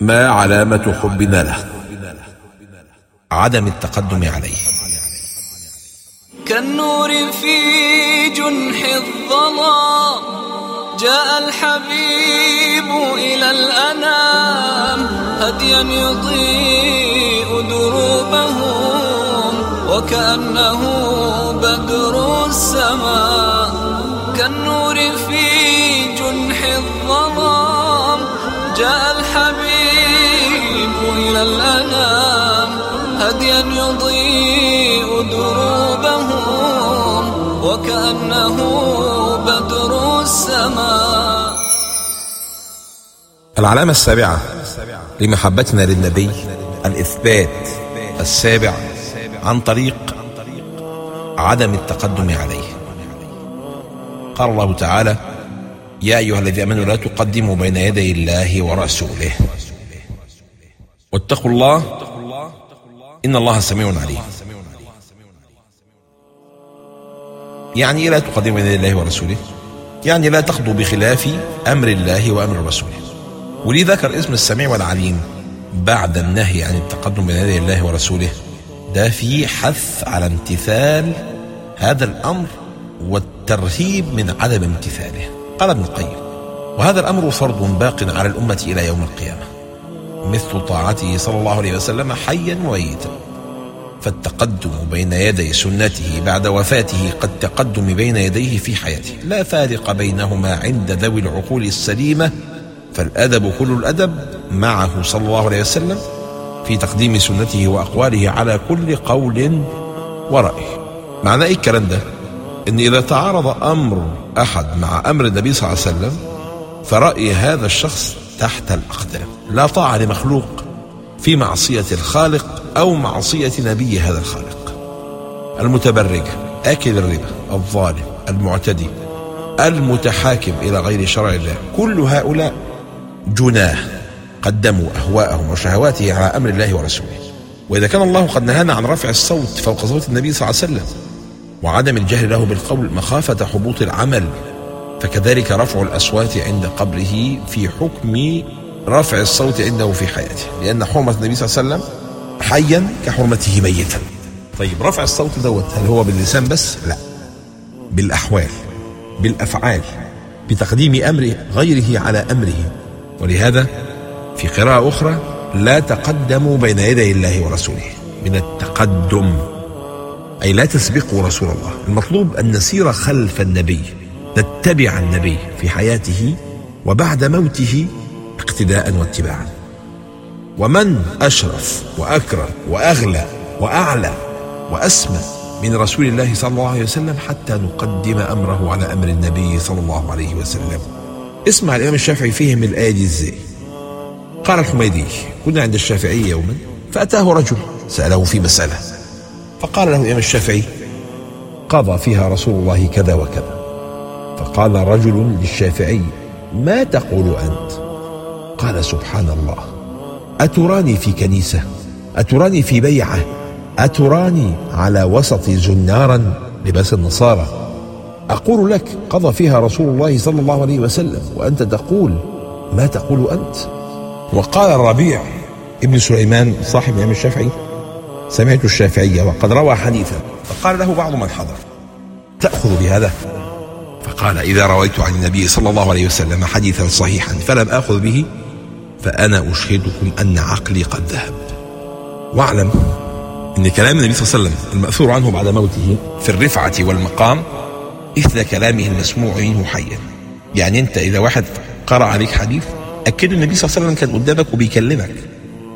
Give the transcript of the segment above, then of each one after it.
ما علامة حبنا له. عدم التقدم عليه. كالنور في جنح الظلام جاء الحبيب إلى الأنام هديا يضيء دروبهم وكأنه بدر السماء. السماء. العلامة السابعة لمحبتنا للنبي الإثبات السابع عن طريق عدم التقدم عليه. قال الله تعالى يا أيها الذين آمنوا لا تقدموا بين يدي الله ورسوله واتقوا الله إن الله سميع عليم. يعني إيه لا تقدموا بين يدي الله ورسوله؟ يعني لا تخضوا بخلاف أمر الله وأمر رسوله. وليه ذكر اسم السميع والعليم بعد النهي عن التقدم بين يدي الله ورسوله ده في حث على امتثال هذا الأمر والترهيب من عدم امتثاله. قال ابن القيم وهذا الأمر فرض باق على الأمة إلى يوم القيامة مثل طاعته صلى الله عليه وسلم حيا وميتا. فالتقدم بين يدي سنته بعد وفاته قد تقدم بين يديه في حياته. لا فارق بينهما عند ذوي العقول السليمة فالأدب كل الأدب معه صلى الله عليه وسلم في تقديم سنته وأقواله على كل قول ورأي. معنى إيه الكلام ده؟ إن إذا تعارض أمر أحد مع أمر النبي صلى الله عليه وسلم فرأي هذا الشخص تحت الأقدام. لا طاعة لمخلوق في معصية الخالق أو معصية نبي هذا الخالق. المتبرج آكل الربا الظالم المعتدي المتحاكم إلى غير شرع الله. كل هؤلاء جناه قدموا أهواءهم وشهواتهم على أمر الله ورسوله. وإذا كان الله قد نهانا عن رفع الصوت فوق صوت النبي صلى الله عليه وسلم وعدم الجهل له بالقول مخافة حبوط العمل فكذلك رفع الأصوات عند قبره في حكم رفع الصوت عنده في حياته لأن حرمة النبي صلى الله عليه وسلم حيا كحرمته ميتا. طيب رفع الصوت دوت هل هو باللسان بس؟ لا. بالأحوال بالأفعال بتقديم أمر غيره على أمره. ولهذا في قراءة أخرى لا تقدموا بين يدي الله ورسوله. من التقدم. أي لا تسبقوا رسول الله. المطلوب أن نسير خلف النبي نتبع النبي في حياته وبعد موته اقتداء واتباعا. ومن أشرف وأكرم وأغلى وأعلى وأسمى من رسول الله صلى الله عليه وسلم حتى نقدم أمره على أمر النبي صلى الله عليه وسلم. اسمع الإمام الشافعي فهم الآية دي إزاي قال الحميدي كنا عند الشافعي يوما فأتاه رجل سأله في مسألة. فقال له الإمام الشافعي قضى فيها رسول الله كذا وكذا. فقال رجل للشافعي ما تقول أنت؟ قال سبحان الله أتراني في كنيسة؟ أتراني في بيعة؟ أتراني على وسط زنارا لباس النصارى؟ أقول لك قضى فيها رسول الله صلى الله عليه وسلم وأنت تقول ما تقول أنت؟ وقال الربيع ابن سليمان صاحب الإمام الشافعي سمعت الشافعية وقد روى حديثا فقال له بعض من حضر تأخذ بهذا؟ فقال إذا رويت عن النبي صلى الله عليه وسلم حديثا صحيحا فلم آخذ به فأنا أشهدكم أن عقلي قد ذهب. واعلم أن كلام النبي صلى الله عليه وسلم المأثور عنه بعد موته في الرفعة والمقام مثل كلامه المسموع منه حيا يعني أنت إذا واحد قرأ عليك حديث أكد النبي صلى الله عليه وسلم كان قدامك وبيكلمك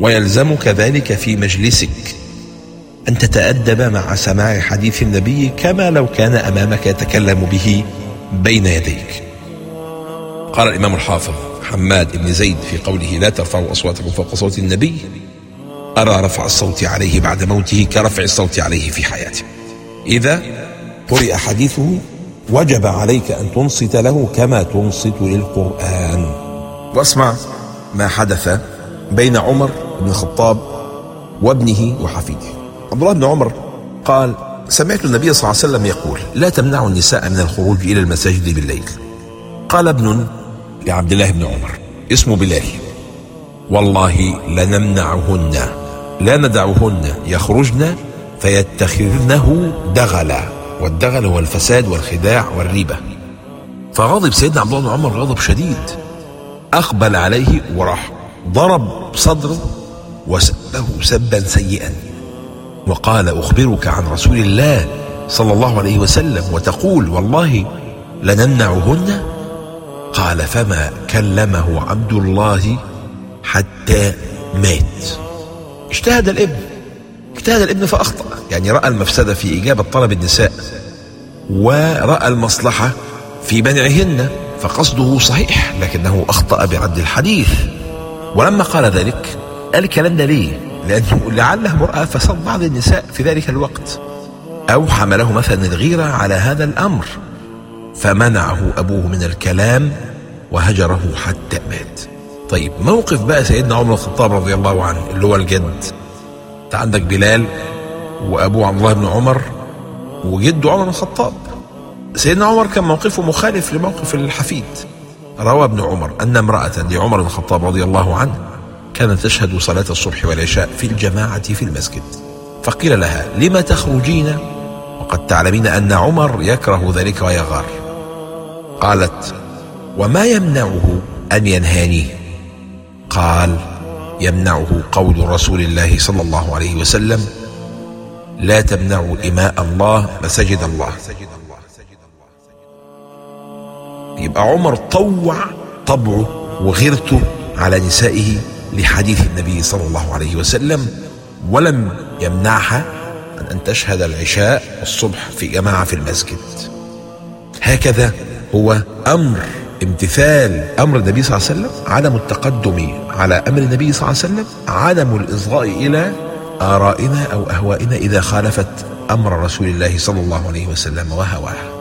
ويلزمك ذلك في مجلسك. أن تتأدب مع سماع حديث النبي كما لو كان أمامك يتكلم به بين يديك. قال الإمام الحافظ حماد بن زيد في قوله لا ترفعوا أصواتكم فوق صوت النبي أرى رفع الصوت عليه بعد موته كرفع الصوت عليه في حياته. إذا قرئ حديثه وجب عليك أن تنصت له كما تنصت للقرآن. واسمع ما حدث بين عمر بن الخطاب وابنه وحفيده. عبد الله بن عمر قال سمعت النبي صلى الله عليه وسلم يقول لا تمنعوا النساء من الخروج إلى المساجد بالليل. قال ابن لعبد الله بن عمر. اسمه بلال. والله لنمنعهن لا ندعهن يخرجن فيتخذنه دغلا. والدغل هو الفساد والخداع والريبة. فغضب سيدنا عبد الله بن عمر غضب شديد. أقبل عليه وراح ضرب صدره وسبه سبا سيئا. وقال أخبرك عن رسول الله صلى الله عليه وسلم وتقول والله لنمنعهن قال فما كلمه عبد الله حتى مات. اجتهد الابن اجتهد الابن فأخطأ. يعني رأى المفسدة في إجابة طلب النساء ورأى المصلحة في منعهن فقصده صحيح لكنه أخطأ بعد الحديث. ولما قال ذلك قال الكلام ده ليه؟ لأنه لعله رأى فساد بعض النساء في ذلك الوقت أو حمله مثلا الغيرة على هذا الأمر. فمنعه أبوه من الكلام وهجره حتى مات. طيب موقف بقى سيدنا عمر الخطاب رضي الله عنه اللي هو الجد. انت عندك بلال وابوه عبد الله بن عمر وجده عمر بن الخطاب. سيدنا عمر كان موقفه مخالف لموقف الحفيد. روى ابن عمر أن امرأة لعمر بن الخطاب رضي الله عنه كانت تشهد صلاة الصبح والعشاء في الجماعة في المسجد. فقيل لها لم تخرجين؟ وقد تعلمين أن عمر يكره ذلك ويغار. قالت وما يمنعه أن ينهانيه؟ قال يمنعه قول رسول الله صلى الله عليه وسلم لا تمنعوا إماء الله مساجد الله. يبقى عمر طوع طبعه وغيرته على نسائه لحديث النبي صلى الله عليه وسلم ولم يمنعها عن أن تشهد العشاء والصبح في جماعة في المسجد. هكذا هو أمر امتثال أمر النبي صلى الله عليه وسلم عدم التقدم على أمر النبي صلى الله عليه وسلم عدم الإصغاء إلى آرائنا أو أهوائنا إذا خالفت أمر رسول الله صلى الله عليه وسلم وهواه.